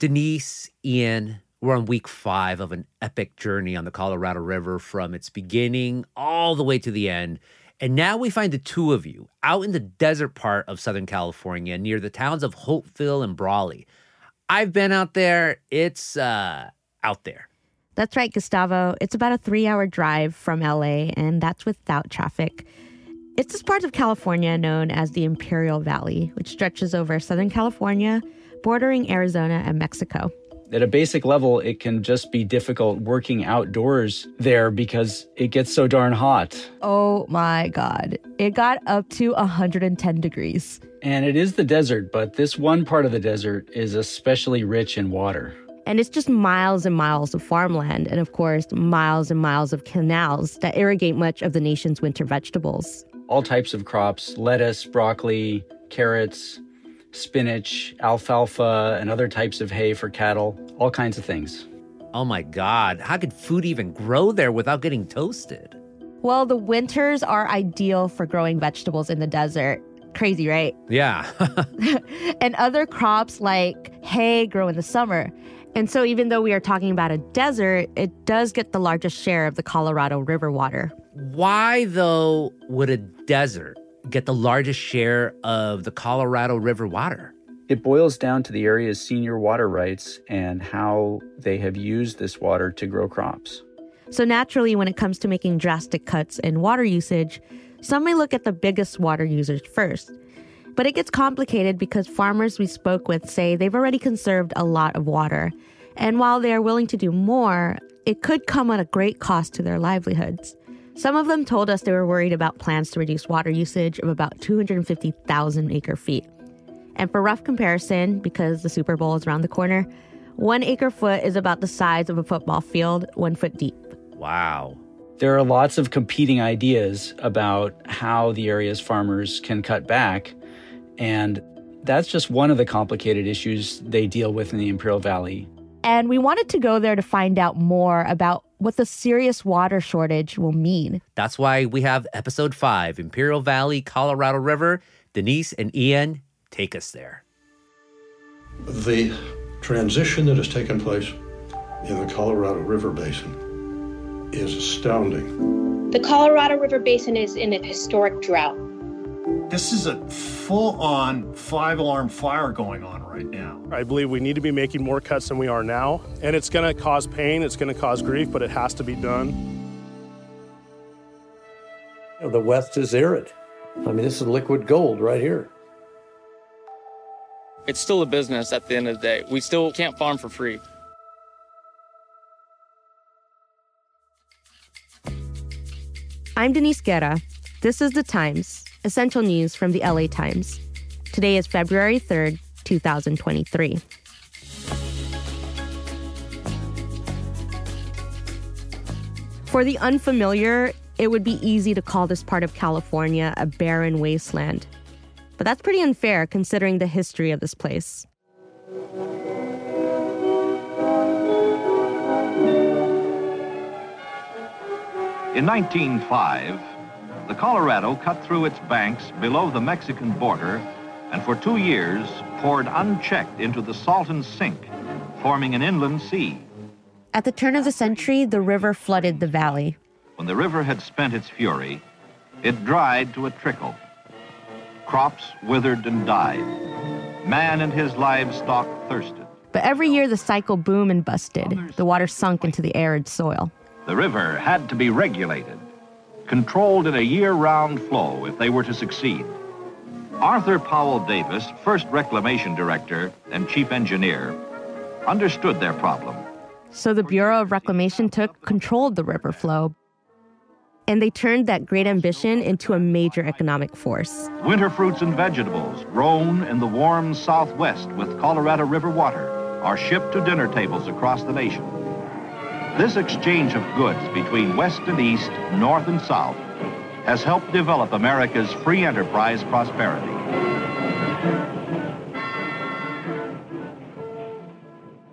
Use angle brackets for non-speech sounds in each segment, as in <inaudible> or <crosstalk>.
Denise, Ian, we're on week five of an epic journey on the Colorado River from its beginning all the way to the end. And now we find the two of you out in the desert part of Southern California near the towns of Holtville and Brawley. I've been out there. It's uh, out there. That's right, Gustavo. It's about a three hour drive from LA, and that's without traffic. It's this part of California known as the Imperial Valley, which stretches over Southern California, bordering Arizona and Mexico. At a basic level, it can just be difficult working outdoors there because it gets so darn hot. Oh my God. It got up to 110 degrees. And it is the desert, but this one part of the desert is especially rich in water. And it's just miles and miles of farmland, and of course, miles and miles of canals that irrigate much of the nation's winter vegetables. All types of crops lettuce, broccoli, carrots, spinach, alfalfa, and other types of hay for cattle, all kinds of things. Oh my God, how could food even grow there without getting toasted? Well, the winters are ideal for growing vegetables in the desert. Crazy, right? <laughs> Yeah. <laughs> and other crops like hay grow in the summer. And so, even though we are talking about a desert, it does get the largest share of the Colorado River water. Why, though, would a desert get the largest share of the Colorado River water? It boils down to the area's senior water rights and how they have used this water to grow crops. So, naturally, when it comes to making drastic cuts in water usage, some may look at the biggest water users first. But it gets complicated because farmers we spoke with say they've already conserved a lot of water. And while they are willing to do more, it could come at a great cost to their livelihoods. Some of them told us they were worried about plans to reduce water usage of about 250,000 acre feet. And for rough comparison, because the Super Bowl is around the corner, one acre foot is about the size of a football field, one foot deep. Wow. There are lots of competing ideas about how the area's farmers can cut back. And that's just one of the complicated issues they deal with in the Imperial Valley. And we wanted to go there to find out more about what the serious water shortage will mean. That's why we have episode five Imperial Valley, Colorado River. Denise and Ian take us there. The transition that has taken place in the Colorado River Basin is astounding. The Colorado River Basin is in a historic drought. This is a full on five alarm fire going on right now. I believe we need to be making more cuts than we are now. And it's going to cause pain, it's going to cause grief, but it has to be done. You know, the West is arid. I mean, this is liquid gold right here. It's still a business at the end of the day. We still can't farm for free. I'm Denise Guerra. This is The Times, essential news from the LA Times. Today is February 3rd, 2023. For the unfamiliar, it would be easy to call this part of California a barren wasteland. But that's pretty unfair considering the history of this place. In 1905, the Colorado cut through its banks below the Mexican border and for two years poured unchecked into the Salton Sink, forming an inland sea. At the turn of the century, the river flooded the valley. When the river had spent its fury, it dried to a trickle. Crops withered and died. Man and his livestock thirsted. But every year the cycle boomed and busted. The water sunk into the arid soil. The river had to be regulated, controlled in a year-round flow if they were to succeed. Arthur Powell Davis, first reclamation director and chief engineer, understood their problem. So the Bureau of Reclamation took control of the river flow. And they turned that great ambition into a major economic force. Winter fruits and vegetables grown in the warm southwest with Colorado River water are shipped to dinner tables across the nation. This exchange of goods between West and East, North and South, has helped develop America's free enterprise prosperity.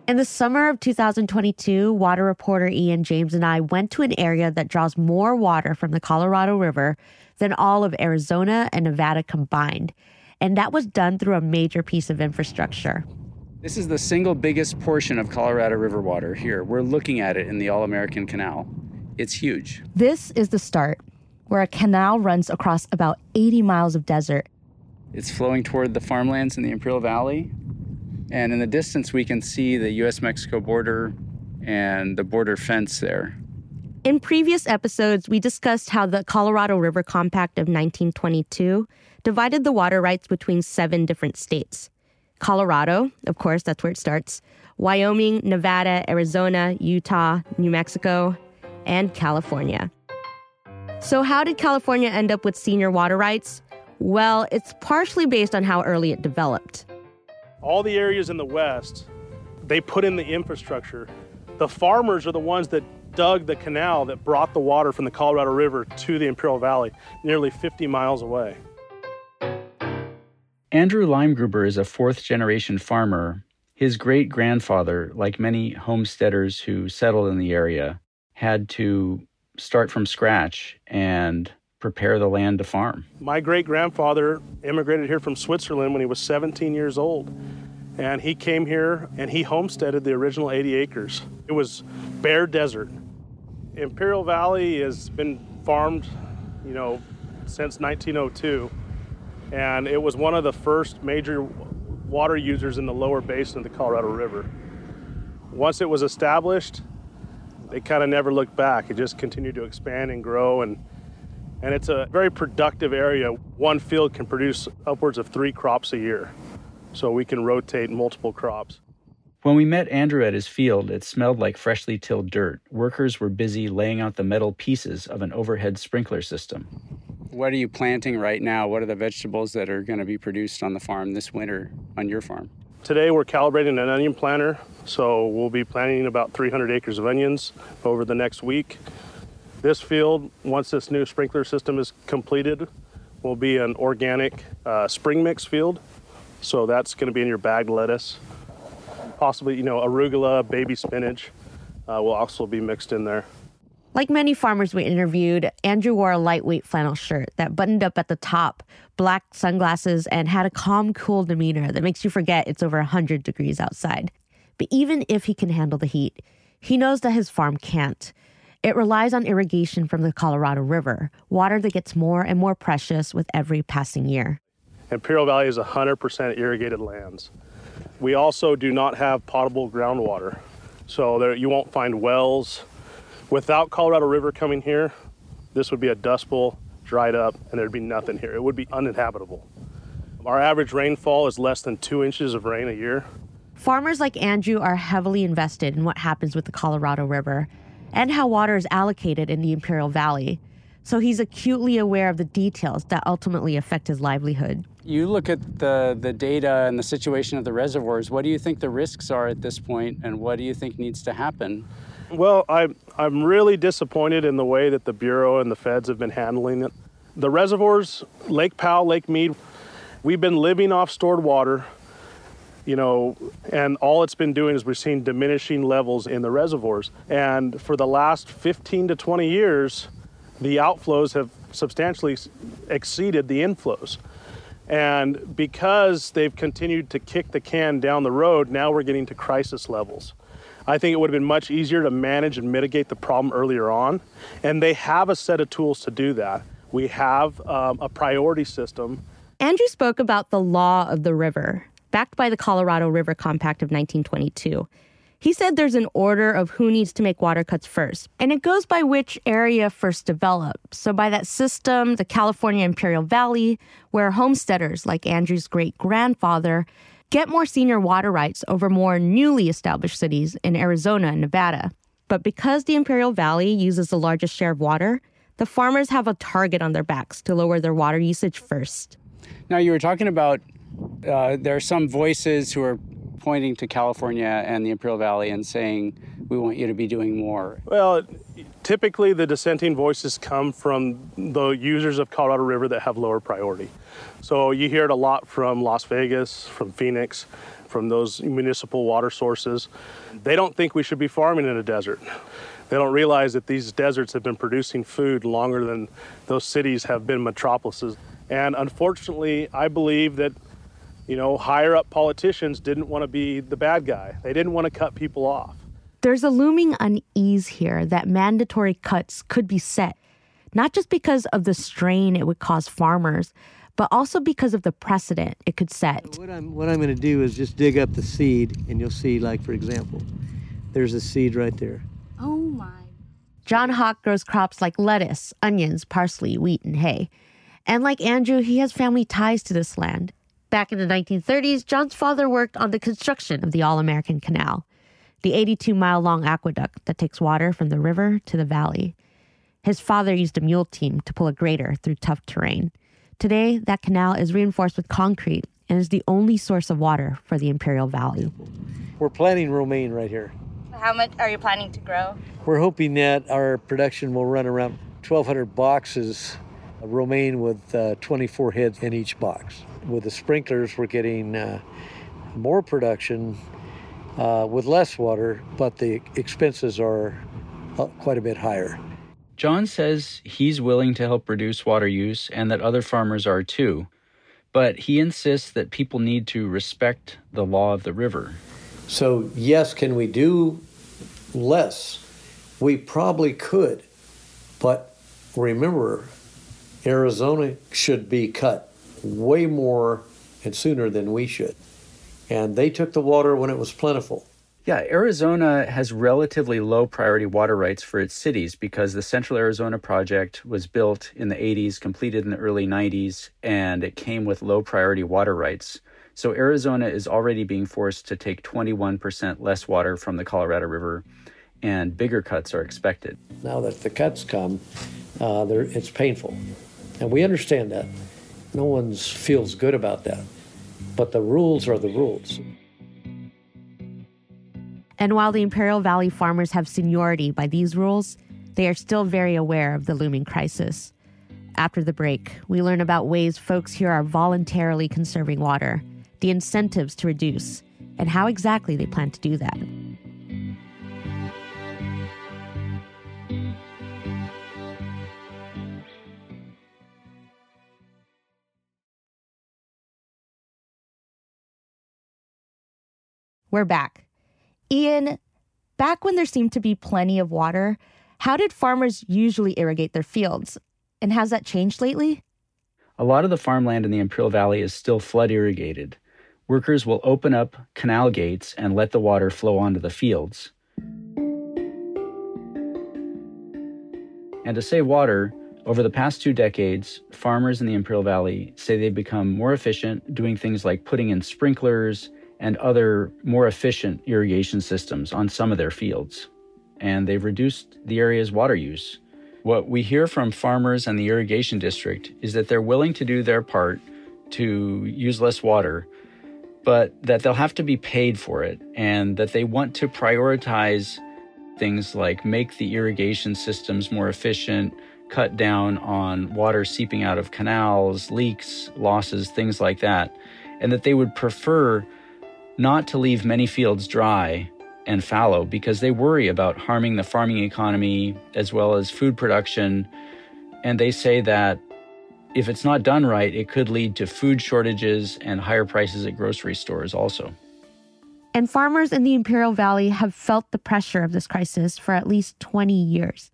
In the summer of 2022, water reporter Ian James and I went to an area that draws more water from the Colorado River than all of Arizona and Nevada combined. And that was done through a major piece of infrastructure This is the single biggest portion of Colorado River water here. We're looking at it in the All American Canal. It's huge. This is the start, where a canal runs across about 80 miles of desert. It's flowing toward the farmlands in the Imperial Valley. And in the distance, we can see the US Mexico border and the border fence there. In previous episodes, we discussed how the Colorado River Compact of 1922 divided the water rights between seven different states Colorado, of course, that's where it starts, Wyoming, Nevada, Arizona, Utah, New Mexico, and California. So, how did California end up with senior water rights? Well, it's partially based on how early it developed. All the areas in the West, they put in the infrastructure. The farmers are the ones that dug the canal that brought the water from the Colorado River to the Imperial Valley, nearly 50 miles away. Andrew Leimgruber is a fourth generation farmer. His great grandfather, like many homesteaders who settled in the area, had to start from scratch and prepare the land to farm. My great grandfather immigrated here from Switzerland when he was 17 years old. And he came here and he homesteaded the original 80 acres. It was bare desert. Imperial Valley has been farmed, you know, since 1902, and it was one of the first major water users in the lower basin of the Colorado River. Once it was established, they kind of never looked back. It just continued to expand and grow, and and it's a very productive area. One field can produce upwards of three crops a year, so we can rotate multiple crops. When we met Andrew at his field, it smelled like freshly tilled dirt. Workers were busy laying out the metal pieces of an overhead sprinkler system. What are you planting right now? What are the vegetables that are going to be produced on the farm this winter on your farm? Today we're calibrating an onion planter, so we'll be planting about 300 acres of onions over the next week. This field, once this new sprinkler system is completed, will be an organic uh, spring mix field. So that's going to be in your bagged lettuce possibly, you know, arugula, baby spinach uh, will also be mixed in there. Like many farmers we interviewed, Andrew wore a lightweight flannel shirt that buttoned up at the top, black sunglasses, and had a calm, cool demeanor that makes you forget it's over 100 degrees outside. But even if he can handle the heat, he knows that his farm can't. It relies on irrigation from the Colorado River, water that gets more and more precious with every passing year. Imperial Valley is 100% irrigated lands. We also do not have potable groundwater. So there, you won't find wells. Without Colorado River coming here, this would be a dust bowl, dried up, and there'd be nothing here. It would be uninhabitable. Our average rainfall is less than two inches of rain a year. Farmers like Andrew are heavily invested in what happens with the Colorado River and how water is allocated in the Imperial Valley. So he's acutely aware of the details that ultimately affect his livelihood you look at the, the data and the situation of the reservoirs. What do you think the risks are at this point, and what do you think needs to happen? Well, I'm, I'm really disappointed in the way that the Bureau and the feds have been handling it. The reservoirs, Lake Powell, Lake Mead, we've been living off stored water, you know, and all it's been doing is we're seeing diminishing levels in the reservoirs. And for the last 15 to 20 years, the outflows have substantially exceeded the inflows. And because they've continued to kick the can down the road, now we're getting to crisis levels. I think it would have been much easier to manage and mitigate the problem earlier on. And they have a set of tools to do that. We have um, a priority system. Andrew spoke about the law of the river, backed by the Colorado River Compact of 1922. He said there's an order of who needs to make water cuts first, and it goes by which area first developed. So, by that system, the California Imperial Valley, where homesteaders like Andrew's great grandfather get more senior water rights over more newly established cities in Arizona and Nevada. But because the Imperial Valley uses the largest share of water, the farmers have a target on their backs to lower their water usage first. Now, you were talking about uh, there are some voices who are pointing to California and the Imperial Valley and saying, we want you to be doing more? Well, typically the dissenting voices come from the users of Colorado River that have lower priority. So you hear it a lot from Las Vegas, from Phoenix, from those municipal water sources. They don't think we should be farming in a desert. They don't realize that these deserts have been producing food longer than those cities have been metropolises. And unfortunately, I believe that You know, higher up politicians didn't want to be the bad guy, they didn't want to cut people off. There's a looming unease here that mandatory cuts could be set, not just because of the strain it would cause farmers, but also because of the precedent it could set. What I'm, what I'm going to do is just dig up the seed, and you'll see, like, for example, there's a seed right there. Oh my. John Hawk grows crops like lettuce, onions, parsley, wheat, and hay. And like Andrew, he has family ties to this land. Back in the 1930s, John's father worked on the construction of the All American Canal, the 82 mile long aqueduct that takes water from the river to the valley. His father used a mule team to pull a grader through tough terrain. Today, that canal is reinforced with concrete and is the only source of water for the Imperial Valley. We're planting romaine right here. How much are you planning to grow? We're hoping that our production will run around 1,200 boxes of romaine with uh, 24 heads in each box. With the sprinklers, we're getting uh, more production uh, with less water, but the expenses are uh, quite a bit higher. John says he's willing to help reduce water use and that other farmers are too, but he insists that people need to respect the law of the river. So, yes, can we do less? We probably could, but remember, Arizona should be cut way more and sooner than we should. And they took the water when it was plentiful. Yeah, Arizona has relatively low priority water rights for its cities because the Central Arizona project was built in the 80s, completed in the early 90s, and it came with low priority water rights. So Arizona is already being forced to take 21% less water from the Colorado River, and bigger cuts are expected. Now that the cuts come, uh, it's painful. And we understand that. No one feels good about that. But the rules are the rules. And while the Imperial Valley farmers have seniority by these rules, they are still very aware of the looming crisis. After the break, we learn about ways folks here are voluntarily conserving water, the incentives to reduce, and how exactly they plan to do that. We're back. Ian, back when there seemed to be plenty of water, how did farmers usually irrigate their fields? And has that changed lately? A lot of the farmland in the Imperial Valley is still flood irrigated. Workers will open up canal gates and let the water flow onto the fields. And to save water, over the past two decades, farmers in the Imperial Valley say they've become more efficient doing things like putting in sprinklers and other more efficient irrigation systems on some of their fields. And they've reduced the area's water use. What we hear from farmers and the irrigation district is that they're willing to do their part to use less water, but that they'll have to be paid for it and that they want to prioritize things like make the irrigation systems more efficient, cut down on water seeping out of canals, leaks, losses, things like that, and that they would prefer not to leave many fields dry and fallow because they worry about harming the farming economy as well as food production. And they say that if it's not done right, it could lead to food shortages and higher prices at grocery stores also. And farmers in the Imperial Valley have felt the pressure of this crisis for at least 20 years.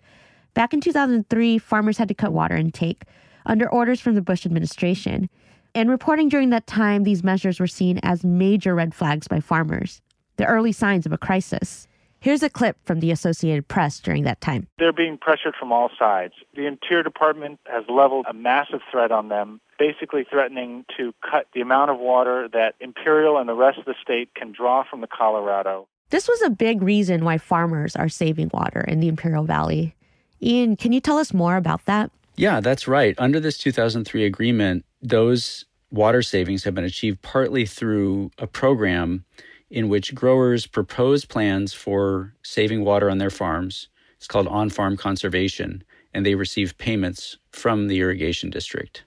Back in 2003, farmers had to cut water intake under orders from the Bush administration. And reporting during that time, these measures were seen as major red flags by farmers, the early signs of a crisis. Here's a clip from the Associated Press during that time. They're being pressured from all sides. The Interior Department has leveled a massive threat on them, basically threatening to cut the amount of water that Imperial and the rest of the state can draw from the Colorado. This was a big reason why farmers are saving water in the Imperial Valley. Ian, can you tell us more about that? Yeah, that's right. Under this 2003 agreement, those water savings have been achieved partly through a program in which growers propose plans for saving water on their farms. It's called on farm conservation, and they receive payments from the irrigation district.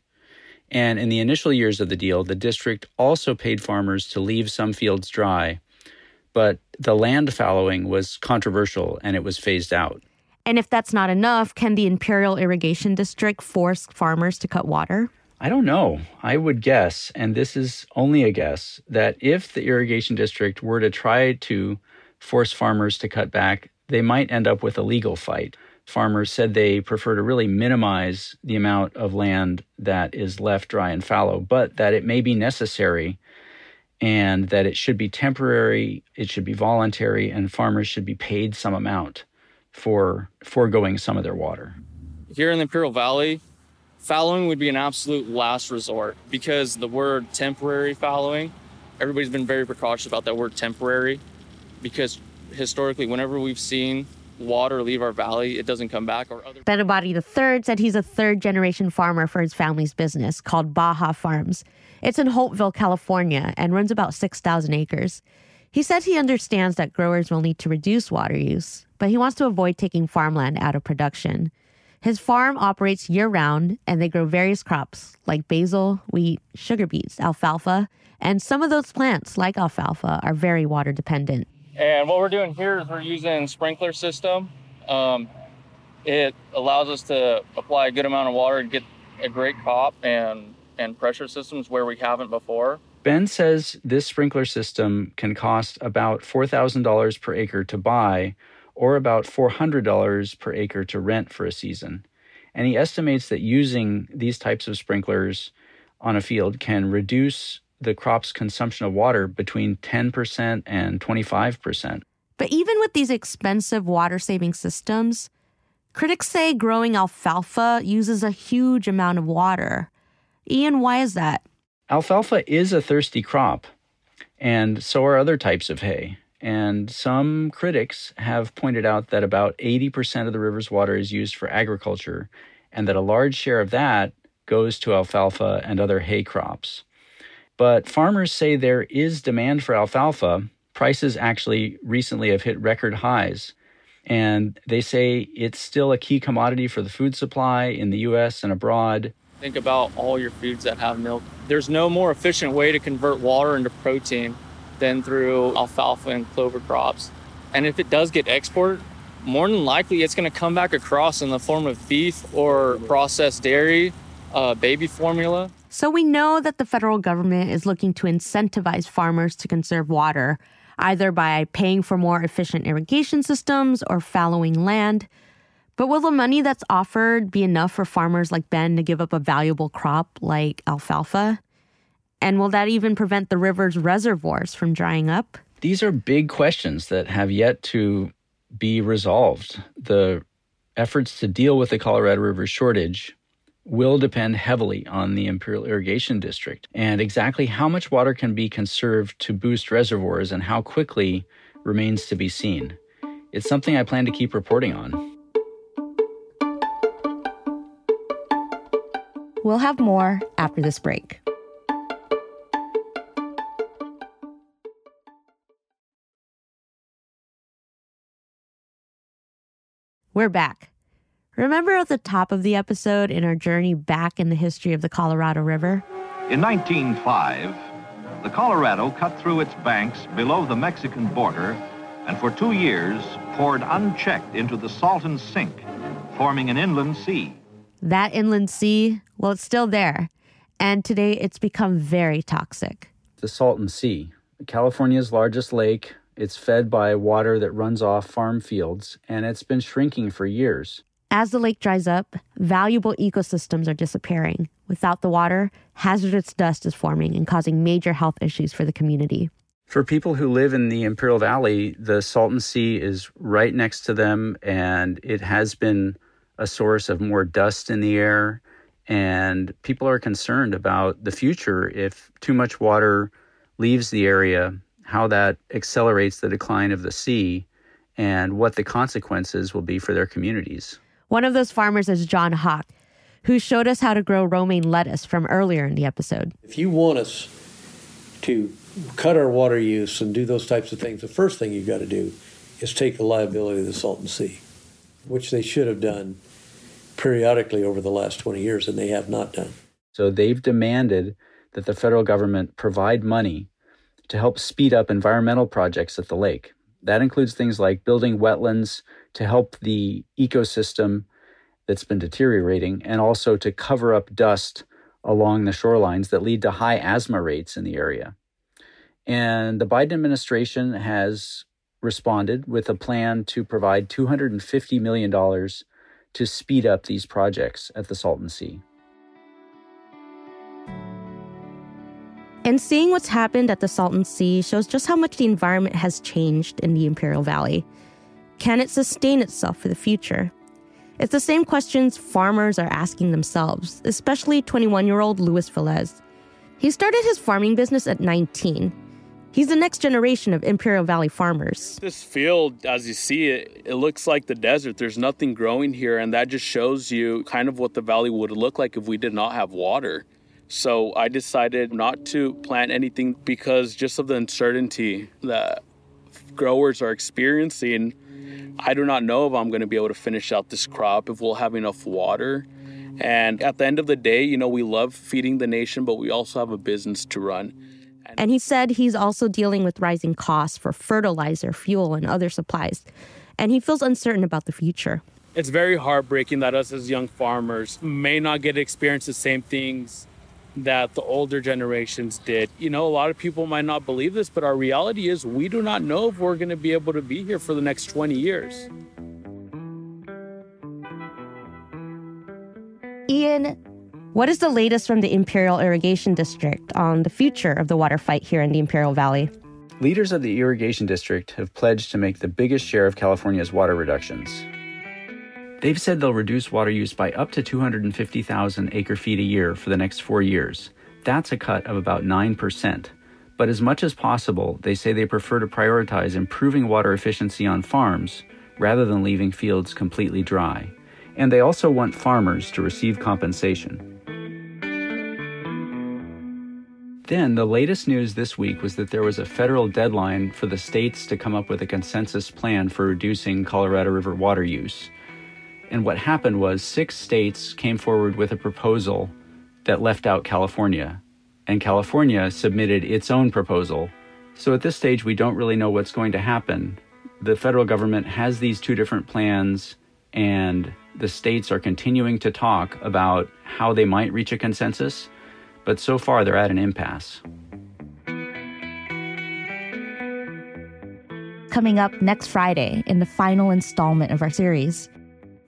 And in the initial years of the deal, the district also paid farmers to leave some fields dry, but the land fallowing was controversial and it was phased out. And if that's not enough, can the Imperial Irrigation District force farmers to cut water? I don't know. I would guess, and this is only a guess, that if the irrigation district were to try to force farmers to cut back, they might end up with a legal fight. Farmers said they prefer to really minimize the amount of land that is left dry and fallow, but that it may be necessary and that it should be temporary, it should be voluntary, and farmers should be paid some amount for foregoing some of their water. Here in the Imperial Valley, fallowing would be an absolute last resort because the word temporary fallowing, everybody's been very precautious about that word temporary because historically, whenever we've seen water leave our valley, it doesn't come back. Or other Ben Abatti III said he's a third generation farmer for his family's business called Baja Farms. It's in Holtville, California, and runs about 6,000 acres. He said he understands that growers will need to reduce water use, but he wants to avoid taking farmland out of production. His farm operates year round, and they grow various crops like basil, wheat, sugar beets, alfalfa, and some of those plants, like alfalfa, are very water dependent. And what we're doing here is we're using sprinkler system. Um, it allows us to apply a good amount of water and get a great crop and and pressure systems where we haven't before. Ben says this sprinkler system can cost about $4,000 per acre to buy or about $400 per acre to rent for a season. And he estimates that using these types of sprinklers on a field can reduce the crop's consumption of water between 10% and 25%. But even with these expensive water saving systems, critics say growing alfalfa uses a huge amount of water. Ian, why is that? Alfalfa is a thirsty crop, and so are other types of hay. And some critics have pointed out that about 80% of the river's water is used for agriculture, and that a large share of that goes to alfalfa and other hay crops. But farmers say there is demand for alfalfa. Prices actually recently have hit record highs. And they say it's still a key commodity for the food supply in the US and abroad. Think about all your foods that have milk. There's no more efficient way to convert water into protein than through alfalfa and clover crops. And if it does get exported, more than likely it's going to come back across in the form of beef or processed dairy, uh, baby formula. So we know that the federal government is looking to incentivize farmers to conserve water, either by paying for more efficient irrigation systems or fallowing land. But will the money that's offered be enough for farmers like Ben to give up a valuable crop like alfalfa? And will that even prevent the river's reservoirs from drying up? These are big questions that have yet to be resolved. The efforts to deal with the Colorado River shortage will depend heavily on the Imperial Irrigation District. And exactly how much water can be conserved to boost reservoirs and how quickly remains to be seen. It's something I plan to keep reporting on. We'll have more after this break. We're back. Remember at the top of the episode in our journey back in the history of the Colorado River? In 1905, the Colorado cut through its banks below the Mexican border and for two years poured unchecked into the Salton Sink, forming an inland sea. That inland sea, well, it's still there. And today it's become very toxic. The Salton Sea, California's largest lake, it's fed by water that runs off farm fields, and it's been shrinking for years. As the lake dries up, valuable ecosystems are disappearing. Without the water, hazardous dust is forming and causing major health issues for the community. For people who live in the Imperial Valley, the Salton Sea is right next to them, and it has been a source of more dust in the air. And people are concerned about the future if too much water leaves the area, how that accelerates the decline of the sea, and what the consequences will be for their communities. One of those farmers is John Hawk, who showed us how to grow romaine lettuce from earlier in the episode. If you want us to cut our water use and do those types of things, the first thing you've got to do is take the liability of the Salton Sea, which they should have done periodically over the last 20 years, and they have not done. So they've demanded that the federal government provide money to help speed up environmental projects at the lake. That includes things like building wetlands to help the ecosystem that's been deteriorating and also to cover up dust along the shorelines that lead to high asthma rates in the area. And the Biden administration has responded with a plan to provide $250 million to speed up these projects at the Salton Sea. And seeing what's happened at the Salton Sea shows just how much the environment has changed in the Imperial Valley. Can it sustain itself for the future? It's the same questions farmers are asking themselves, especially 21 year old Luis Velez. He started his farming business at 19. He's the next generation of Imperial Valley farmers. This field, as you see it, it looks like the desert. There's nothing growing here, and that just shows you kind of what the valley would look like if we did not have water. So I decided not to plant anything because just of the uncertainty that growers are experiencing I do not know if I'm going to be able to finish out this crop, if we'll have enough water. And at the end of the day, you know, we love feeding the nation, but we also have a business to run. And he said he's also dealing with rising costs for fertilizer, fuel, and other supplies. And he feels uncertain about the future. It's very heartbreaking that us as young farmers may not get to experience the same things that the older generations did. You know, a lot of people might not believe this, but our reality is we do not know if we're going to be able to be here for the next 20 years. Ian, what is the latest from the Imperial Irrigation District on the future of the water fight here in the Imperial Valley? Leaders of the Irrigation District have pledged to make the biggest share of California's water reductions. They've said they'll reduce water use by up to 250,000 acre feet a year for the next four years. That's a cut of about 9%. But as much as possible, they say they prefer to prioritize improving water efficiency on farms rather than leaving fields completely dry. And they also want farmers to receive compensation. Then, the latest news this week was that there was a federal deadline for the states to come up with a consensus plan for reducing Colorado River water use. And what happened was six states came forward with a proposal that left out California, and California submitted its own proposal. So at this stage, we don't really know what's going to happen. The federal government has these two different plans, and the states are continuing to talk about how they might reach a consensus, but so far they're at an impasse. Coming up next Friday in the final installment of our series,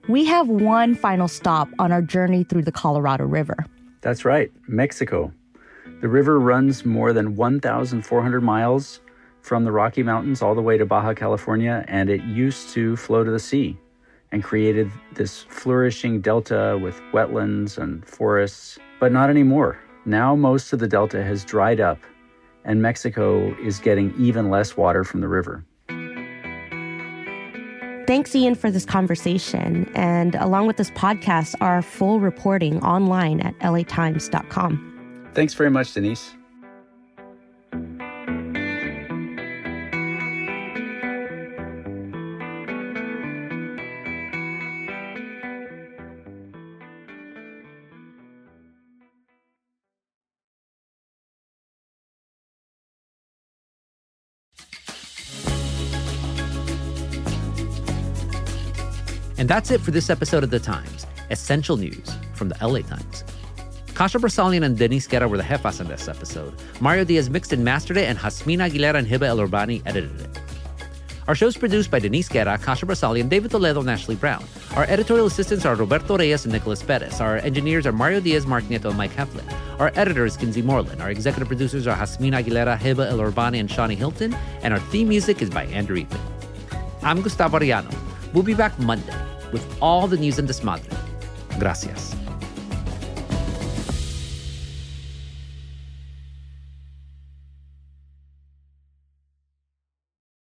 we have one final stop on our journey through the Colorado River. That's right, Mexico. The river runs more than 1,400 miles from the Rocky Mountains all the way to Baja California, and it used to flow to the sea and created this flourishing delta with wetlands and forests, but not anymore. Now most of the delta has dried up, and Mexico is getting even less water from the river. Thanks, Ian, for this conversation. And along with this podcast, our full reporting online at latimes.com. Thanks very much, Denise. And that's it for this episode of The Times, essential news from the LA Times. Kasia Broussalian and Denise Guerra were the jefas in this episode. Mario Diaz mixed and mastered it, and Jasmine Aguilera and Heba Elorbany edited it. Our show is produced by Denise Guerra, Kasia Broussalian, David Toledo, and Ashley Brown. Our editorial assistants are Roberto Reyes and Nicholas Perez. Our engineers are Mario Diaz, Mark Nieto, and Mike Heflin. Our editor is Kinsey Moreland. Our executive producers are Jasmine Aguilera, Heba Elorbany, and Shani Hilton. And our theme music is by Andrew Eapen. I'm Gustavo Arellano. We'll be back Monday with all the news and desmadre. Gracias.